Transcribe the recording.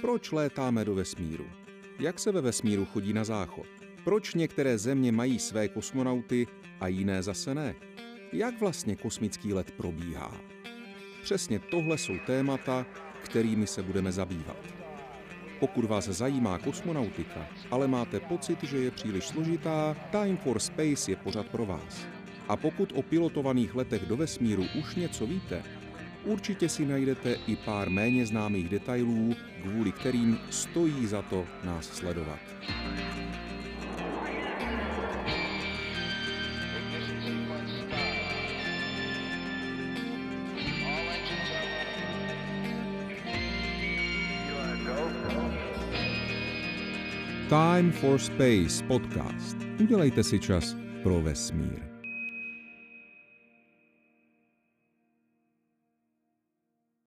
Proč létáme do vesmíru? Jak se ve vesmíru chodí na záchod? Proč některé země mají své kosmonauty a jiné zase ne? Jak vlastně kosmický let probíhá? Přesně tohle jsou témata, kterými se budeme zabývat. Pokud vás zajímá kosmonautika, ale máte pocit, že je příliš složitá, Time for Space je pořad pro vás. A pokud o pilotovaných letech do vesmíru už něco víte, určitě si najdete i pár méně známých detailů, kvůli kterým stojí za to nás sledovat. Time for Space podcast. Udělejte si čas pro vesmír.